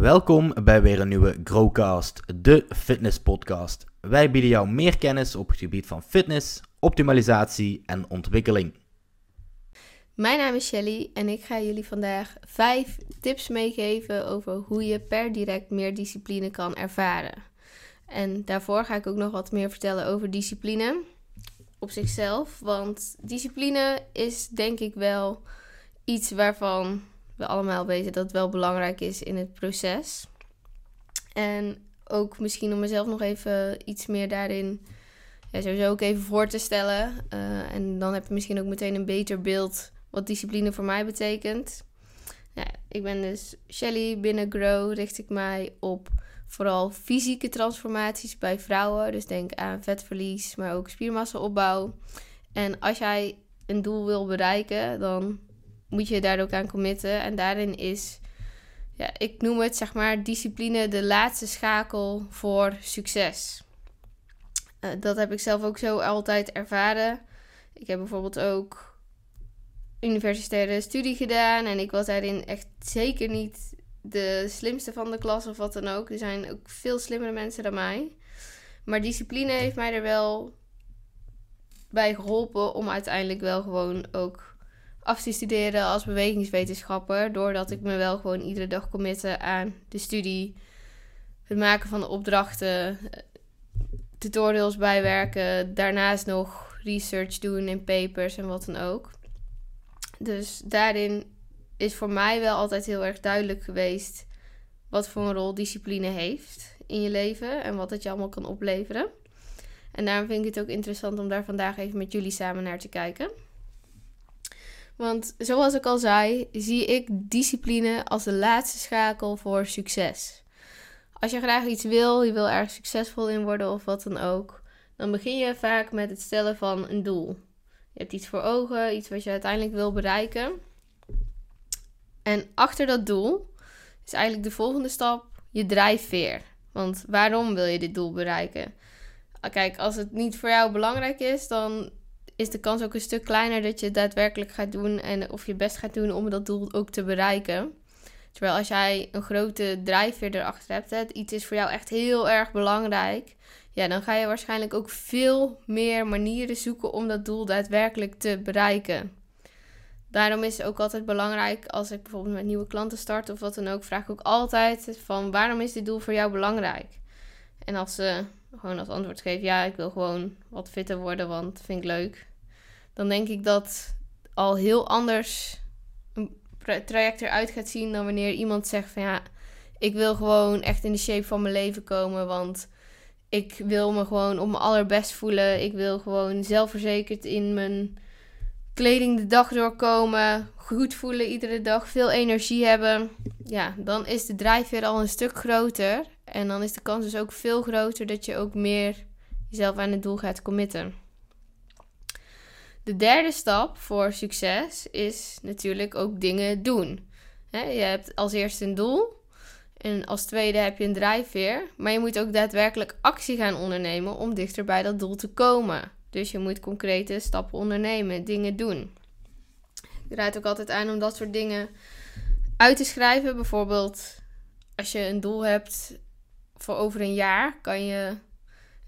Welkom bij weer een nieuwe Growcast, de fitness podcast. Wij bieden jou meer kennis op het gebied van fitness, optimalisatie en ontwikkeling. Mijn naam is Shelly en ik ga jullie vandaag vijf tips meegeven over hoe je per direct meer discipline kan ervaren. En daarvoor ga ik ook nog wat meer vertellen over discipline op zichzelf. Want discipline is denk ik wel iets waarvan we allemaal weten dat het wel belangrijk is in het proces. En ook misschien om mezelf nog even iets meer daarin ja, sowieso ook even voor te stellen. Uh, en dan heb je misschien ook meteen een beter beeld wat discipline voor mij betekent. Ik ben dus Shelly. Binnen Grow richt ik mij op vooral fysieke transformaties bij vrouwen. Dus denk aan vetverlies, maar ook spiermassaopbouw. En als jij een doel wil bereiken, dan moet je daar ook aan committen. En daarin is, ja, ik noem het zeg maar, discipline de laatste schakel voor succes. Uh, dat heb ik zelf ook zo altijd ervaren. Ik heb bijvoorbeeld ook universitaire studie gedaan en ik was daarin echt zeker niet de slimste van de klas of wat dan ook. Er zijn ook veel slimmere mensen dan mij. Maar discipline heeft mij er wel bij geholpen om uiteindelijk wel gewoon ook af te studeren als bewegingswetenschapper. Doordat ik me wel gewoon iedere dag committe aan de studie, het maken van de opdrachten, tutorials bijwerken, daarnaast nog research doen in papers en wat dan ook. Dus daarin is voor mij wel altijd heel erg duidelijk geweest wat voor een rol discipline heeft in je leven en wat het je allemaal kan opleveren. En daarom vind ik het ook interessant om daar vandaag even met jullie samen naar te kijken. Want zoals ik al zei, zie ik discipline als de laatste schakel voor succes. Als je graag iets wil, je wil erg succesvol in worden of wat dan ook, dan begin je vaak met het stellen van een doel. Je hebt iets voor ogen, iets wat je uiteindelijk wil bereiken. En achter dat doel is eigenlijk de volgende stap je drijfveer. Want waarom wil je dit doel bereiken? Kijk, als het niet voor jou belangrijk is, dan is de kans ook een stuk kleiner dat je het daadwerkelijk gaat doen en of je best gaat doen om dat doel ook te bereiken. Terwijl als jij een grote drijfveer erachter hebt, iets is voor jou echt heel erg belangrijk, ja, dan ga je waarschijnlijk ook veel meer manieren zoeken om dat doel daadwerkelijk te bereiken. Daarom is het ook altijd belangrijk als ik bijvoorbeeld met nieuwe klanten start of wat dan ook, vraag ik ook altijd van waarom is dit doel voor jou belangrijk? En als ze gewoon als antwoord geven, ja, ik wil gewoon wat fitter worden, want vind ik leuk dan denk ik dat al heel anders een traject eruit gaat zien dan wanneer iemand zegt van ja, ik wil gewoon echt in de shape van mijn leven komen, want ik wil me gewoon op mijn allerbest voelen. Ik wil gewoon zelfverzekerd in mijn kleding de dag doorkomen, goed voelen iedere dag, veel energie hebben. Ja, dan is de drijfveer al een stuk groter en dan is de kans dus ook veel groter dat je ook meer jezelf aan het doel gaat committen. De derde stap voor succes is natuurlijk ook dingen doen. je hebt als eerste een doel. En als tweede heb je een drijfveer. Maar je moet ook daadwerkelijk actie gaan ondernemen om dichter bij dat doel te komen. Dus je moet concrete stappen ondernemen, dingen doen. Ik raad ook altijd aan om dat soort dingen uit te schrijven. Bijvoorbeeld als je een doel hebt voor over een jaar, kan je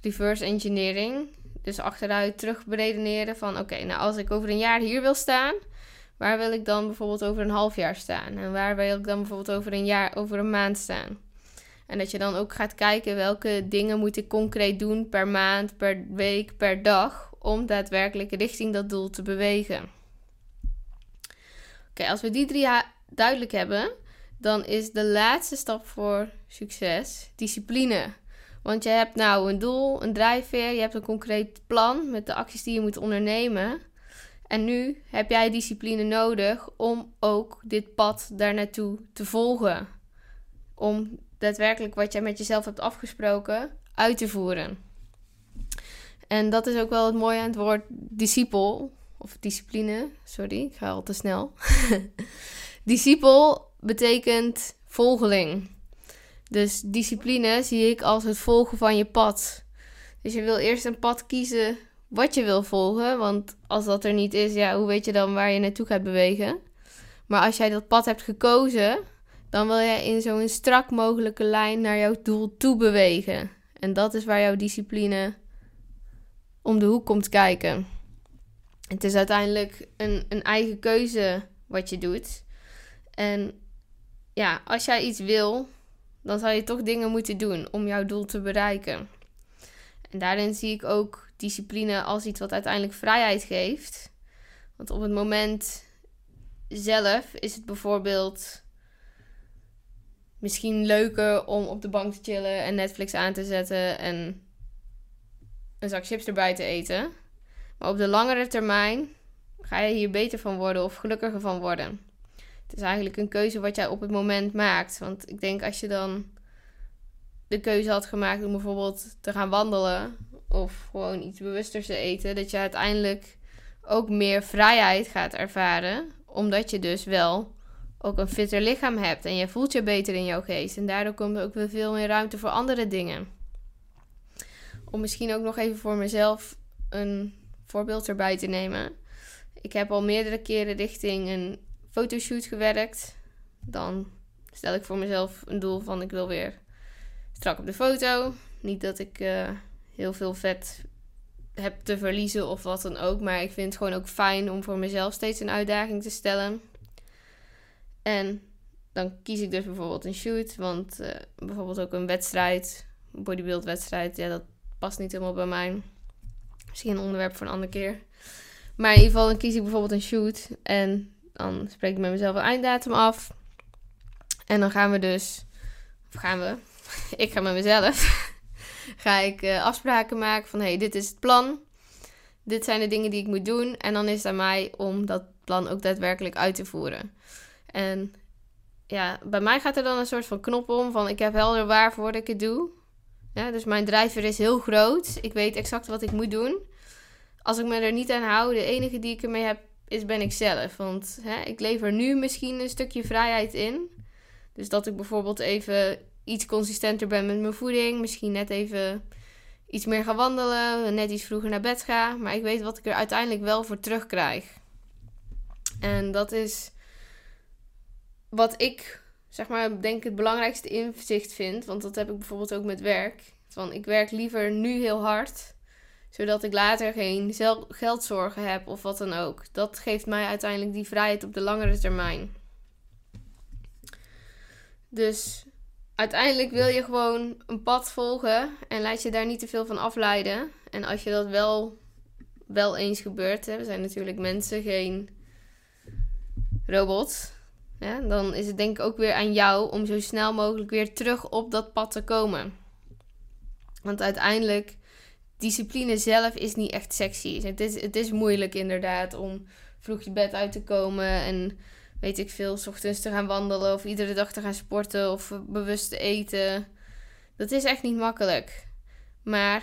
reverse engineering dus achteruit terug beredeneren van oké, nou als ik over een jaar hier wil staan, waar wil ik dan bijvoorbeeld over een half jaar staan? En waar wil ik dan bijvoorbeeld over een jaar, over een maand staan? En dat je dan ook gaat kijken welke dingen moet ik concreet doen per maand, per week, per dag, om daadwerkelijk richting dat doel te bewegen. Oké, als we die drie duidelijk hebben, dan is de laatste stap voor succes discipline. Want je hebt nou een doel, een drijfveer, je hebt een concreet plan met de acties die je moet ondernemen. En nu heb jij discipline nodig om ook dit pad daar naartoe te volgen. Om daadwerkelijk wat jij met jezelf hebt afgesproken uit te voeren. En dat is ook wel het mooie aan het woord discipel. Of discipline, sorry, ik ga al te snel. discipel betekent volgeling. Dus discipline zie ik als het volgen van je pad. Dus je wil eerst een pad kiezen wat je wil volgen. Want als dat er niet is, ja, hoe weet je dan waar je naartoe gaat bewegen? Maar als jij dat pad hebt gekozen, dan wil jij in zo'n strak mogelijke lijn naar jouw doel toe bewegen. En dat is waar jouw discipline om de hoek komt kijken. Het is uiteindelijk een, een eigen keuze wat je doet. En ja, als jij iets wil, dan zal je toch dingen moeten doen om jouw doel te bereiken. En daarin zie ik ook discipline als iets wat uiteindelijk vrijheid geeft. Want op het moment zelf is het bijvoorbeeld misschien leuker om op de bank te chillen en Netflix aan te zetten en een zak chips erbij te eten. Maar op de langere termijn ga je hier beter van worden of gelukkiger van worden. Het is eigenlijk een keuze wat jij op het moment maakt. Want ik denk als je dan de keuze had gemaakt om bijvoorbeeld te gaan wandelen of gewoon iets bewuster te eten, dat je uiteindelijk ook meer vrijheid gaat ervaren, omdat je dus wel ook een fitter lichaam hebt en je voelt je beter in jouw geest. En daardoor komt er ook weer veel meer ruimte voor andere dingen. Om misschien ook nog even voor mezelf een voorbeeld erbij te nemen. Ik heb al meerdere keren richting een fotoshoot gewerkt. Dan stel ik voor mezelf een doel van ik wil weer strak op de foto. Niet dat ik uh, heel veel vet heb te verliezen of wat dan ook. Maar ik vind het gewoon ook fijn om voor mezelf steeds een uitdaging te stellen. En dan kies ik dus bijvoorbeeld een shoot. Want uh, bijvoorbeeld ook een wedstrijd, bodybuild wedstrijd. Ja, dat past niet helemaal bij mij. Misschien een onderwerp voor een andere keer. Maar in ieder geval, dan kies ik bijvoorbeeld een shoot. En dan spreek ik met mezelf een einddatum af. En dan gaan we dus... Of gaan we... ik ga met mezelf... ga ik uh, afspraken maken van... hey, dit is het plan. Dit zijn de dingen die ik moet doen. En dan is het aan mij om dat plan ook daadwerkelijk uit te voeren. En ja, bij mij gaat er dan een soort van knop om van ik heb helder waarvoor ik het doe. Dus mijn drijver is heel groot. Ik weet exact wat ik moet doen. Als ik me er niet aan hou, de enige die ik ermee heb, is ben ik zelf. Want hè, ik lever nu misschien een stukje vrijheid in. Dus dat ik bijvoorbeeld even iets consistenter ben met mijn voeding. Misschien net even iets meer ga wandelen. Net iets vroeger naar bed ga. Maar ik weet wat ik er uiteindelijk wel voor terugkrijg. En dat is wat ik, zeg maar, denk het belangrijkste inzicht vind. Want dat heb ik bijvoorbeeld ook met werk. Van ik werk liever nu heel hard. Zodat ik later geen geldzorgen heb of wat dan ook. Dat geeft mij uiteindelijk die vrijheid op de langere termijn. Dus uiteindelijk wil je gewoon een pad volgen en laat je daar niet te veel van afleiden. En als je dat wel, wel eens gebeurt, hè, we zijn natuurlijk mensen, geen robots. Dan is het denk ik ook weer aan jou om zo snel mogelijk weer terug op dat pad te komen. Want uiteindelijk, discipline zelf is niet echt sexy. Het is, het is moeilijk inderdaad om vroeg je bed uit te komen en weet ik veel, s ochtends te gaan wandelen of iedere dag te gaan sporten of bewust te eten. Dat is echt niet makkelijk. Maar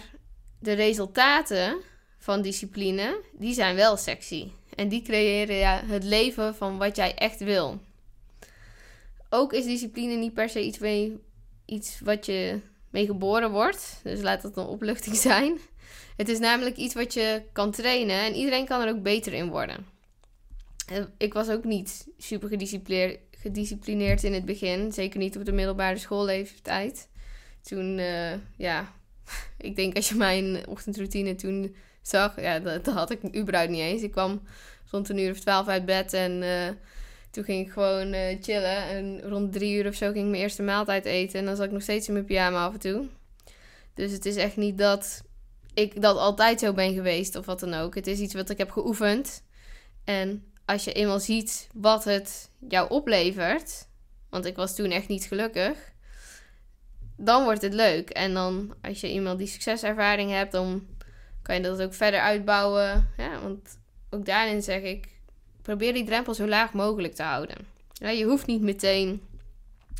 de resultaten van discipline, die zijn wel sexy. En die creëren ja, het leven van wat jij echt wil. Ook is discipline niet per se iets, mee, iets wat je mee geboren wordt. Dus laat dat een opluchting zijn. Het is namelijk iets wat je kan trainen en iedereen kan er ook beter in worden. Ik was ook niet super gedisciplineerd, in het begin. Zeker niet op de middelbare schoolleeftijd. Toen, uh, ja, ik denk als je mijn ochtendroutine toen zag, ja, dat, had ik überhaupt niet eens. Ik kwam rond een uur of twaalf uit bed en uh, toen ging ik gewoon uh, chillen. En rond drie uur of zo ging ik mijn eerste maaltijd eten. En dan zat ik nog steeds in mijn pyjama af en toe. Dus het is echt niet dat ik dat altijd zo ben geweest of wat dan ook. Het is iets wat ik heb geoefend. En als je eenmaal ziet wat het jou oplevert. Want ik was toen echt niet gelukkig. Dan wordt het leuk. En dan als je eenmaal die succeservaring hebt, dan kan je dat ook verder uitbouwen. Ja, want ook daarin zeg ik, probeer die drempel zo laag mogelijk te houden. Ja, je hoeft niet meteen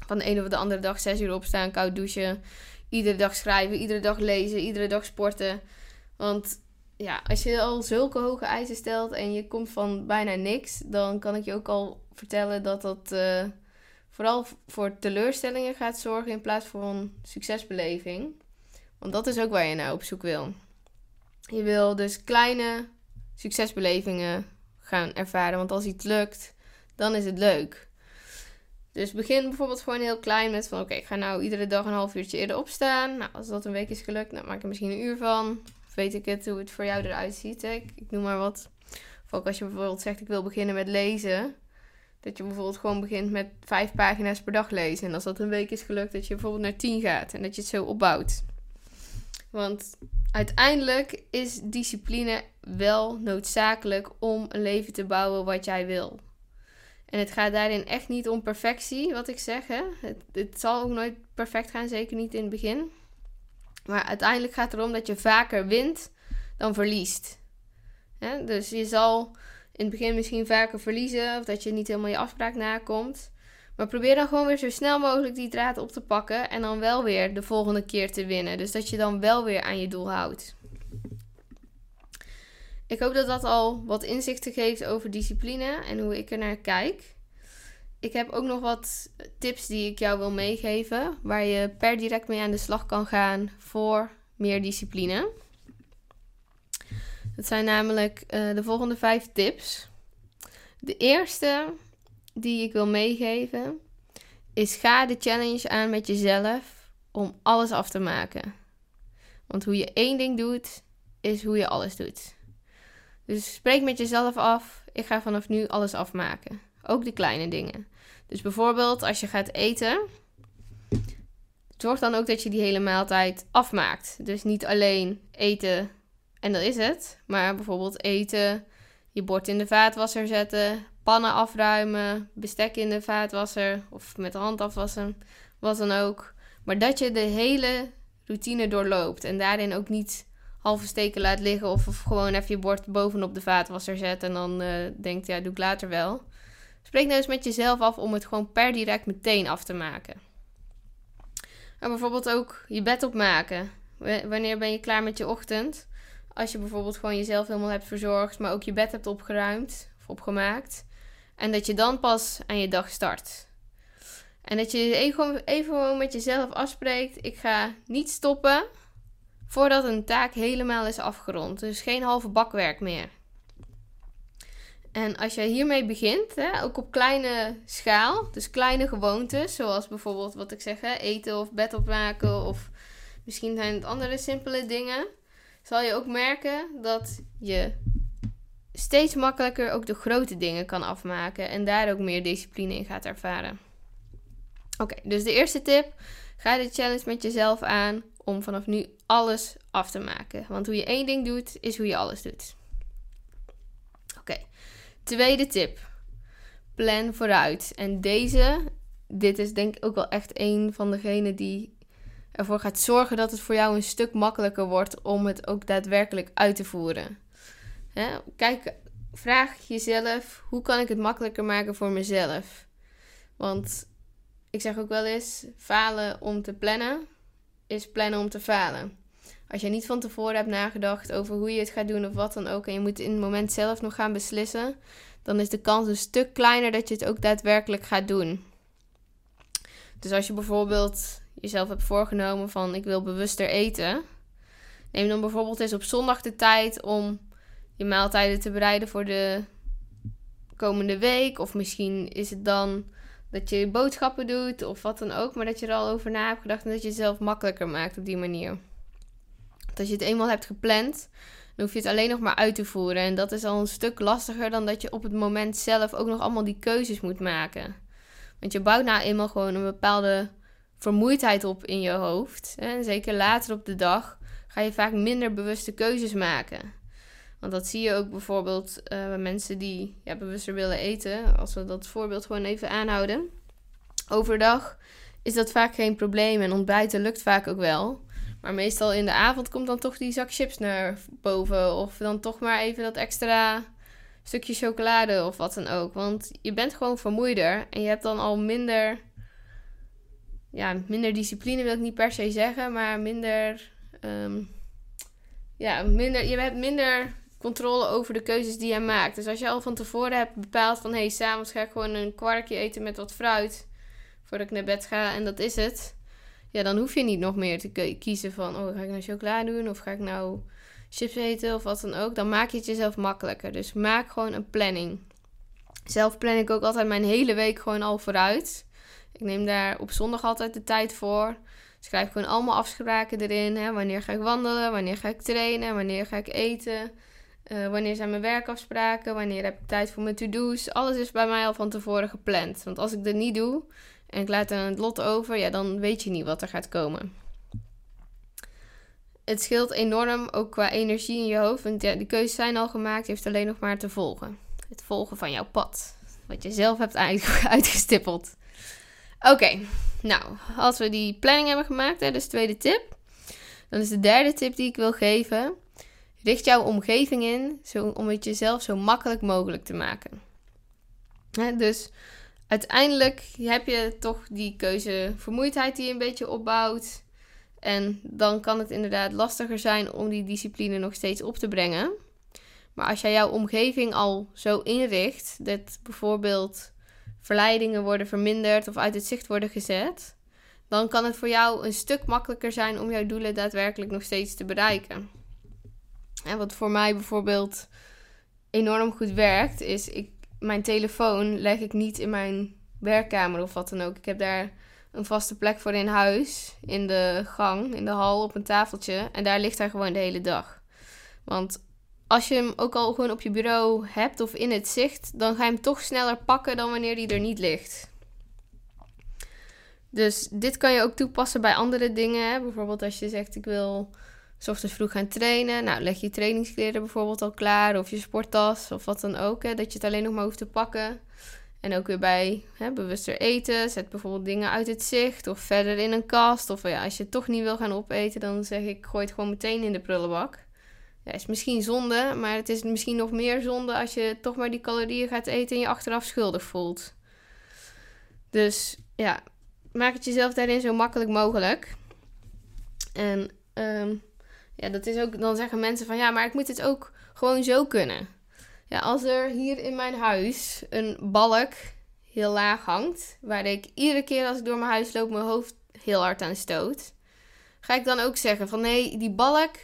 van de ene of de andere dag zes uur opstaan, koud douchen, iedere dag schrijven, iedere dag lezen, iedere dag sporten. Want ja, als je al zulke hoge eisen stelt en je komt van bijna niks, dan kan ik je ook al vertellen dat dat uh, vooral voor teleurstellingen gaat zorgen in plaats van succesbeleving. Want dat is ook waar je naar op zoek wil. Je wil dus kleine succesbelevingen gaan ervaren. Want als iets lukt, dan is het leuk. Dus begin bijvoorbeeld gewoon heel klein met van oké, ik ga nou iedere dag een half uurtje eerder opstaan. Nou, als dat een week is gelukt, dan maak ik er misschien een uur van. Weet ik het, hoe het voor jou eruit ziet. Ik noem maar wat. Of ook als je bijvoorbeeld zegt ik wil beginnen met lezen. Dat je bijvoorbeeld gewoon begint met vijf pagina's per dag lezen. En als dat een week is gelukt, dat je bijvoorbeeld naar tien gaat. En dat je het zo opbouwt. Want uiteindelijk is discipline wel noodzakelijk om een leven te bouwen wat jij wil. En het gaat daarin echt niet om perfectie, wat ik zeg. Hè? Het, het zal ook nooit perfect gaan, zeker niet in het begin. Maar uiteindelijk gaat het erom dat je vaker wint dan verliest. Dus je zal in het begin misschien vaker verliezen of dat je niet helemaal je afspraak nakomt. Maar probeer dan gewoon weer zo snel mogelijk die draad op te pakken en dan wel weer de volgende keer te winnen. Dus dat je dan wel weer aan je doel houdt. Ik hoop dat dat al wat inzichten geeft over discipline en hoe ik er naar kijk. Ik heb ook nog wat tips die ik jou wil meegeven, waar je per direct mee aan de slag kan gaan voor meer discipline. Dat zijn namelijk uh, de volgende vijf tips. De eerste die ik wil meegeven is ga de challenge aan met jezelf om alles af te maken. Want hoe je één ding doet, is hoe je alles doet. Dus spreek met jezelf af: ik ga vanaf nu alles afmaken. Ook de kleine dingen. Dus bijvoorbeeld als je gaat eten, zorg dan ook dat je die hele maaltijd afmaakt. Dus niet alleen eten en dat is het, maar bijvoorbeeld eten, je bord in de vaatwasser zetten, pannen afruimen, bestek in de vaatwasser of met de hand afwassen, wat dan ook. Maar dat je de hele routine doorloopt en daarin ook niet halve steken laat liggen of, of gewoon even je bord bovenop de vaatwasser zet en dan uh, denkt, ja, doe ik later wel. Spreek nou eens met jezelf af om het gewoon per direct meteen af te maken. En bijvoorbeeld ook je bed opmaken. Wanneer ben je klaar met je ochtend? Als je bijvoorbeeld gewoon jezelf helemaal hebt verzorgd, maar ook je bed hebt opgeruimd of opgemaakt. En dat je dan pas aan je dag start. En dat je even, even met jezelf afspreekt: ik ga niet stoppen voordat een taak helemaal is afgerond. Dus geen halve bakwerk meer. En als je hiermee begint, hè, ook op kleine schaal, dus kleine gewoontes, zoals bijvoorbeeld wat ik zeg, eten of bed opmaken, of misschien zijn het andere simpele dingen, zal je ook merken dat je steeds makkelijker ook de grote dingen kan afmaken en daar ook meer discipline in gaat ervaren. Oké, dus de eerste tip: ga de challenge met jezelf aan om vanaf nu alles af te maken. Want hoe je één ding doet, is hoe je alles doet. Oké, tweede tip: plan vooruit. En deze, dit is denk ik ook wel echt een van degenen die ervoor gaat zorgen dat het voor jou een stuk makkelijker wordt om het ook daadwerkelijk uit te voeren. Hè? Kijk, vraag jezelf: hoe kan ik het makkelijker maken voor mezelf? Want ik zeg ook wel eens: falen om te plannen is plannen om te falen. Als je niet van tevoren hebt nagedacht over hoe je het gaat doen of wat dan ook, en je moet in het moment zelf nog gaan beslissen, dan is de kans een stuk kleiner dat je het ook daadwerkelijk gaat doen. Dus als je bijvoorbeeld jezelf hebt voorgenomen van ik wil bewuster eten, neem dan bijvoorbeeld eens op zondag de tijd om je maaltijden te bereiden voor de komende week. Of misschien is het dan dat je boodschappen doet of wat dan ook. Maar dat je er al over na hebt gedacht en dat je het zelf makkelijker maakt op die manier. Want als je het eenmaal hebt gepland, dan hoef je het alleen nog maar uit te voeren. En dat is al een stuk lastiger dan dat je op het moment zelf ook nog allemaal die keuzes moet maken. Want je bouwt nou eenmaal gewoon een bepaalde vermoeidheid op in je hoofd. En zeker later op de dag ga je vaak minder bewuste keuzes maken. Want dat zie je ook bijvoorbeeld uh, bij mensen die ja, bewuster willen eten. Als we dat voorbeeld gewoon even aanhouden. Overdag is dat vaak geen probleem en ontbijten lukt vaak ook wel. Maar meestal in de avond komt dan toch die zak chips naar boven. Of dan toch maar even dat extra stukje chocolade of wat dan ook. Want je bent gewoon vermoeider en je hebt dan al minder. Ja, minder discipline wil ik niet per se zeggen, maar minder. Um, ja, minder. Je hebt minder controle over de keuzes die je maakt. Dus als je al van tevoren hebt bepaald van... hé, hey, s'avonds ga ik gewoon een kwarkje eten met wat fruit... voordat ik naar bed ga en dat is het... ja, dan hoef je niet nog meer te kiezen van... oh, ga ik nou chocola doen of ga ik nou chips eten of wat dan ook. Dan maak je het jezelf makkelijker. Dus maak gewoon een planning. Zelf plan ik ook altijd mijn hele week gewoon al vooruit. Ik neem daar op zondag altijd de tijd voor. Schrijf gewoon allemaal afspraken erin. Hè? Wanneer ga ik wandelen? Wanneer ga ik trainen? Wanneer ga ik eten? Uh, wanneer zijn mijn werkafspraken? Wanneer heb ik tijd voor mijn to-do's? Alles is bij mij al van tevoren gepland. Want als ik dat niet doe en ik laat het aan het lot over, ja, dan weet je niet wat er gaat komen. Het scheelt enorm ook qua energie in je hoofd. Want ja, die keuzes zijn al gemaakt. Je heeft alleen nog maar te volgen. Het volgen van jouw pad. Wat je zelf hebt uitgestippeld. Oké, nou, als we die planning hebben gemaakt, hè, dus tweede tip. Dan is de derde tip die ik wil geven. Richt jouw omgeving in zo, om het jezelf zo makkelijk mogelijk te maken. Dus uiteindelijk heb je toch die keuzevermoeidheid die je een beetje opbouwt. En dan kan het inderdaad lastiger zijn om die discipline nog steeds op te brengen. Maar als jij jouw omgeving al zo inricht dat bijvoorbeeld verleidingen worden verminderd of uit het zicht worden gezet, dan kan het voor jou een stuk makkelijker zijn om jouw doelen daadwerkelijk nog steeds te bereiken. En wat voor mij bijvoorbeeld enorm goed werkt, is ik, mijn telefoon leg ik niet in mijn werkkamer of wat dan ook. Ik heb daar een vaste plek voor in huis, in de gang, in de hal, op een tafeltje. En daar ligt hij gewoon de hele dag. Want als je hem ook al gewoon op je bureau hebt of in het zicht, dan ga je hem toch sneller pakken dan wanneer hij er niet ligt. Dus dit kan je ook toepassen bij andere dingen. Bijvoorbeeld als je zegt ik wil s ochtends vroeg gaan trainen. Nou, leg je trainingskleren bijvoorbeeld al klaar. Of je sporttas of wat dan ook. Hè? Dat je het alleen nog maar hoeft te pakken. En ook weer bij hè, bewuster eten. Zet bijvoorbeeld dingen uit het zicht of verder in een kast. Of ja, als je het toch niet wil gaan opeten, dan zeg ik gooi het gewoon meteen in de prullenbak. Ja, is misschien zonde, maar het is misschien nog meer zonde als je toch maar die calorieën gaat eten en je achteraf schuldig voelt. Dus ja, maak het jezelf daarin zo makkelijk mogelijk. En ehm, ja, dat is ook, dan zeggen mensen van ja, maar ik moet het ook gewoon zo kunnen. Ja, als er hier in mijn huis een balk heel laag hangt, waar ik iedere keer als ik door mijn huis loop mijn hoofd heel hard aan stoot, ga ik dan ook zeggen van nee, die balk,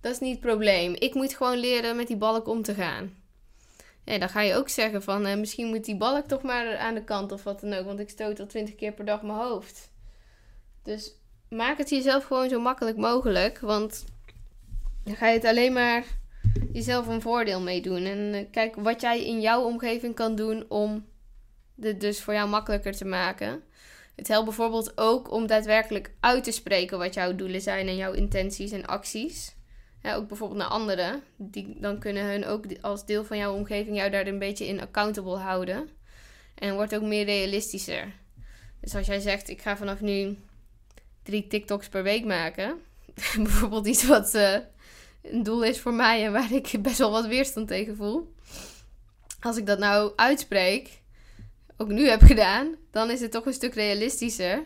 dat is niet het probleem. Ik moet gewoon leren met die balk om te gaan. Ja, dan ga je ook zeggen van eh, misschien moet die balk toch maar aan de kant of wat dan ook, want ik stoot al twintig keer per dag mijn hoofd. Dus maak het jezelf gewoon zo makkelijk mogelijk, want dan ga je het alleen maar jezelf een voordeel mee doen. En eh, kijk wat jij in jouw omgeving kan doen om het dus voor jou makkelijker te maken. Het helpt bijvoorbeeld ook om daadwerkelijk uit te spreken wat jouw doelen zijn en jouw intenties en acties. Ook bijvoorbeeld naar anderen. Die, dan kunnen hun ook als deel van jouw omgeving jou daar een beetje in accountable houden. En wordt ook meer realistischer. Dus als jij zegt, ik ga vanaf nu drie TikToks per week maken. bijvoorbeeld iets wat uh, een doel is voor mij en waar ik best wel wat weerstand tegen voel. Als ik dat nou uitspreek, ook nu heb gedaan, dan is het toch een stuk realistischer.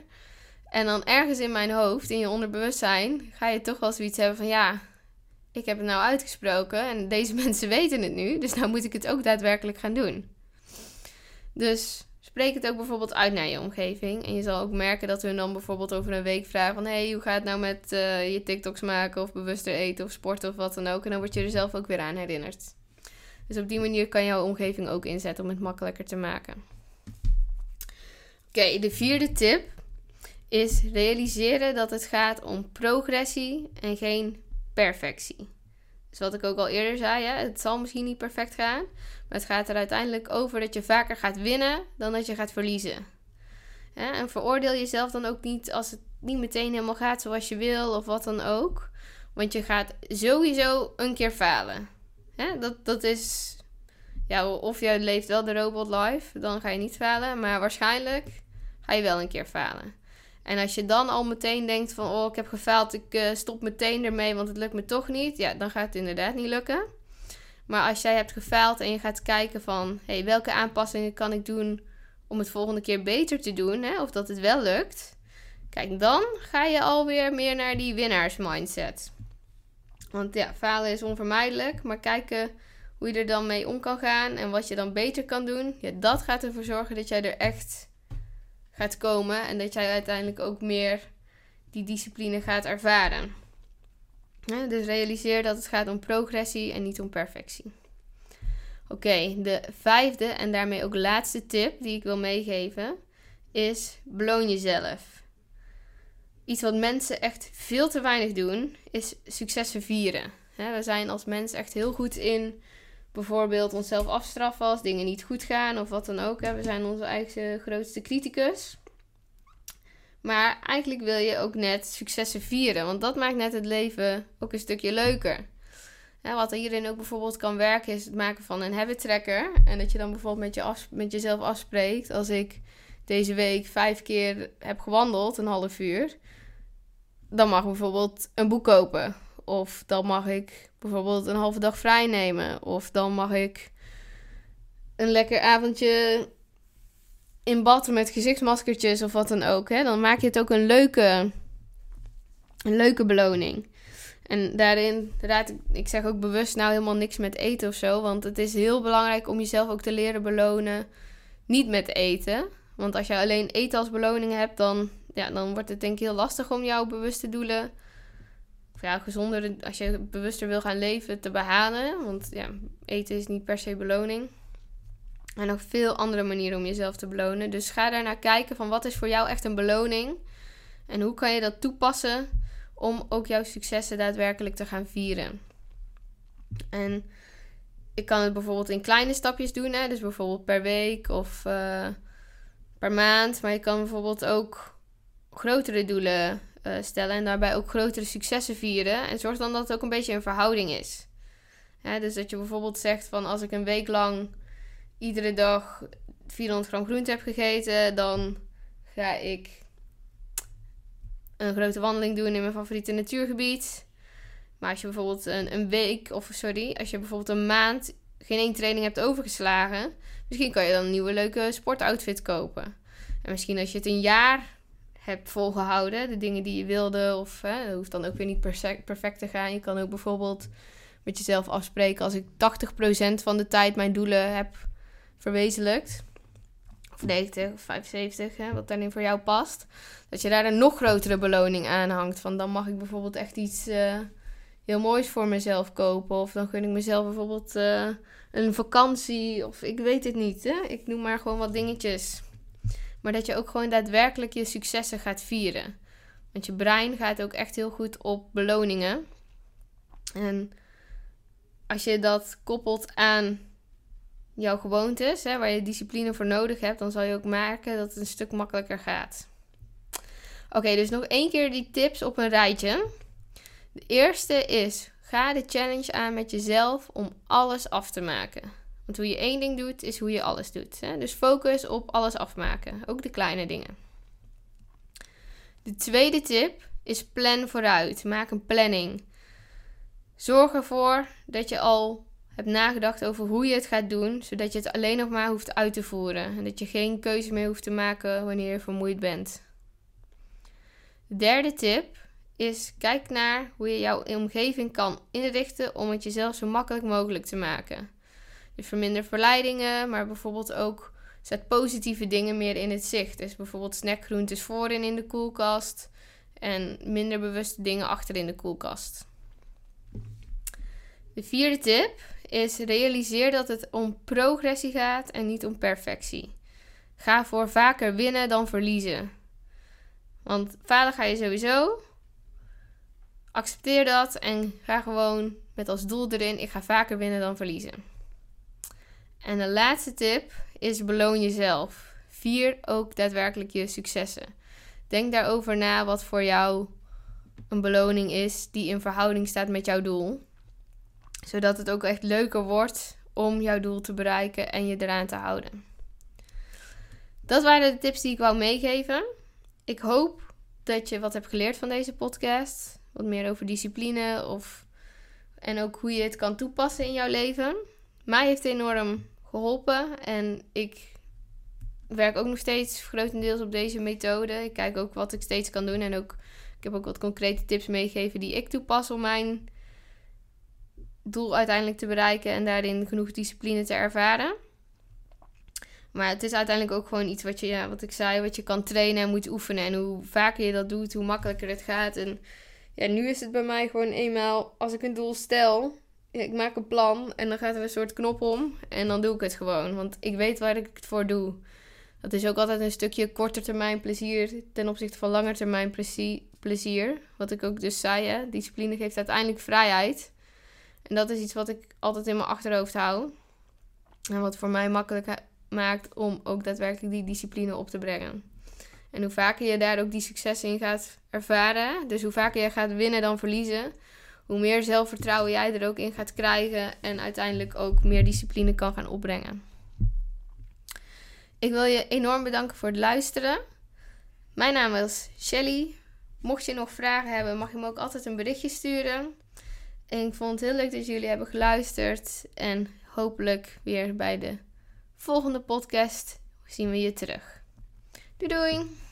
En dan ergens in mijn hoofd, in je onderbewustzijn, ga je toch wel zoiets hebben van ja, ik heb het nou uitgesproken en deze mensen weten het nu, dus nou moet ik het ook daadwerkelijk gaan doen. Dus spreek het ook bijvoorbeeld uit naar je omgeving. En je zal ook merken dat hun dan bijvoorbeeld over een week vragen van... hey, hoe gaat het nou met uh, je TikToks maken of bewuster eten of sporten of wat dan ook. En dan word je er zelf ook weer aan herinnerd. Dus op die manier kan jouw omgeving ook inzetten om het makkelijker te maken. Oké, de vierde tip is realiseren dat het gaat om progressie en geen perfectie. Dus wat ik ook al eerder zei, hè, het zal misschien niet perfect gaan. Maar het gaat er uiteindelijk over dat je vaker gaat winnen dan dat je gaat verliezen. En veroordeel jezelf dan ook niet als het niet meteen helemaal gaat zoals je wil of wat dan ook. Want je gaat sowieso een keer falen. Dat, dat is. Of je leeft wel de robot life, dan ga je niet falen. Maar waarschijnlijk ga je wel een keer falen. En als je dan al meteen denkt van, oh, ik heb gefaald, ik uh, stop meteen ermee, want het lukt me toch niet. Ja, dan gaat het inderdaad niet lukken. Maar als jij hebt gefaald en je gaat kijken van, hey, welke aanpassingen kan ik doen om het volgende keer beter te doen, hè, of dat het wel lukt. Kijk, dan ga je alweer meer naar die winnaarsmindset. Want ja, falen is onvermijdelijk, maar kijken hoe je er dan mee om kan gaan en wat je dan beter kan doen, ja, dat gaat ervoor zorgen dat jij er echt gaat komen en dat jij uiteindelijk ook meer die discipline gaat ervaren. dus realiseer dat het gaat om progressie en niet om perfectie. Oké, de vijfde en daarmee ook laatste tip die ik wil meegeven is beloon jezelf. Iets wat mensen echt veel te weinig doen, is successen vieren. we zijn als mens echt heel goed in bijvoorbeeld onszelf afstraffen als dingen niet goed gaan of wat dan ook. We zijn onze eigen grootste criticus. Maar eigenlijk wil je ook net successen vieren, want dat maakt net het leven ook een stukje leuker. wat er hierin ook bijvoorbeeld kan werken, is het maken van een habit tracker. En dat je dan bijvoorbeeld met, je af, met jezelf afspreekt. Als ik deze week vijf keer heb gewandeld, een half uur, dan mag ik bijvoorbeeld een boek kopen. Of dan mag ik bijvoorbeeld een halve dag vrij nemen. Of dan mag ik een lekker avondje in bad met gezichtsmaskertjes of wat dan ook. Hè? Dan maak je het ook een leuke, een leuke beloning. En daarin raad ik, ik zeg ook bewust nou helemaal niks met eten of zo. Want het is heel belangrijk om jezelf ook te leren belonen. Niet met eten. Want als je alleen eten als beloning hebt, dan, ja, dan wordt het denk ik heel lastig om jouw bewuste doelen. Ja, gezonder, als je bewuster wil gaan leven, te behalen. Want ja, eten is niet per se beloning. En nog veel andere manieren om jezelf te belonen. Dus ga daar naar kijken van wat is voor jou echt een beloning. En hoe kan je dat toepassen om ook jouw successen daadwerkelijk te gaan vieren. En ik kan het bijvoorbeeld in kleine stapjes doen. Hè? Dus bijvoorbeeld per week of uh, per maand. Maar je kan bijvoorbeeld ook grotere doelen uh, stellen. En daarbij ook grotere successen vieren. En zorg dan dat het ook een beetje een verhouding is. dus dat je bijvoorbeeld zegt van als ik een week lang iedere dag 400 gram groente heb gegeten, dan ga ik een grote wandeling doen in mijn favoriete natuurgebied. Maar als je bijvoorbeeld een, een week, of sorry, als je bijvoorbeeld een maand geen één training hebt overgeslagen, misschien kan je dan een nieuwe leuke sportoutfit kopen. En misschien als je het een jaar hebt volgehouden, de dingen die je wilde, of hè, dat hoeft dan ook weer niet perfect te gaan. Je kan ook bijvoorbeeld met jezelf afspreken als ik 80% van de tijd mijn doelen heb verwezenlijkt. Of 90 of 75, hè, wat daarin voor jou past. Dat je daar een nog grotere beloning aan hangt. Van dan mag ik bijvoorbeeld echt iets uh, heel moois voor mezelf kopen. Of dan gun ik mezelf bijvoorbeeld uh, een vakantie. Of ik weet het niet. Hè? Ik noem maar gewoon wat dingetjes. Maar dat je ook gewoon daadwerkelijk je successen gaat vieren. Want je brein gaat ook echt heel goed op beloningen. En als je dat koppelt aan jouw gewoontes, hè, waar je discipline voor nodig hebt, dan zal je ook merken dat het een stuk makkelijker gaat. Oké, dus nog één keer die tips op een rijtje. De eerste is: ga de challenge aan met jezelf om alles af te maken. Want hoe je één ding doet, is hoe je alles doet. Hè? Dus focus op alles afmaken, ook de kleine dingen. De tweede tip is plan vooruit. Maak een planning. Zorg ervoor dat je al hebt nagedacht over hoe je het gaat doen, zodat je het alleen nog maar hoeft uit te voeren en dat je geen keuze meer hoeft te maken wanneer je vermoeid bent. De derde tip is kijk naar hoe je jouw omgeving kan inrichten om het jezelf zo makkelijk mogelijk te maken. Dus verminder verleidingen, maar bijvoorbeeld ook zet positieve dingen meer in het zicht. Dus bijvoorbeeld snackgroentes voorin in de koelkast en minder bewuste dingen achter in de koelkast. De vierde tip is realiseer dat het om progressie gaat en niet om perfectie. Ga voor vaker winnen dan verliezen. Want falen ga je sowieso. Accepteer dat en ga gewoon met als doel erin: ik ga vaker winnen dan verliezen. En de laatste tip is beloon jezelf. Vier ook daadwerkelijk je successen. Denk daarover na wat voor jou een beloning is die in verhouding staat met jouw doel zodat het ook echt leuker wordt om jouw doel te bereiken en je eraan te houden. Dat waren de tips die ik wou meegeven. Ik hoop dat je wat hebt geleerd van deze podcast. Wat meer over discipline of, en ook hoe je het kan toepassen in jouw leven. Mij heeft enorm geholpen en ik werk ook nog steeds grotendeels op deze methode. Ik kijk ook wat ik steeds kan doen en ook, ik heb ook wat concrete tips meegegeven die ik toepas om mijn doel uiteindelijk te bereiken en daarin genoeg discipline te ervaren. Maar het is uiteindelijk ook gewoon iets wat je, ja, wat ik zei, wat je kan trainen en moet oefenen. En hoe vaker je dat doet, hoe makkelijker het gaat. En ja, nu is het bij mij gewoon eenmaal, als ik een doel stel, ik maak een plan en dan gaat er een soort knop om en dan doe ik het gewoon. Want ik weet waar ik het voor doe. Dat is ook altijd een stukje korter termijn plezier ten opzichte van langer termijn plezier. Wat ik ook dus zei, discipline geeft uiteindelijk vrijheid. En dat is iets wat ik altijd in mijn achterhoofd hou. En wat voor mij makkelijk maakt om ook daadwerkelijk die discipline op te brengen. En hoe vaker je daar ook die successen in gaat ervaren, dus hoe vaker je gaat winnen dan verliezen, hoe meer zelfvertrouwen jij er ook in gaat krijgen en uiteindelijk ook meer discipline kan gaan opbrengen. Ik wil je enorm bedanken voor het luisteren. Mijn naam is Shelly. Mocht je nog vragen hebben, mag je me ook altijd een berichtje sturen. En ik vond het heel leuk dat jullie hebben geluisterd. En hopelijk weer bij de volgende podcast zien we je terug. Doei doei!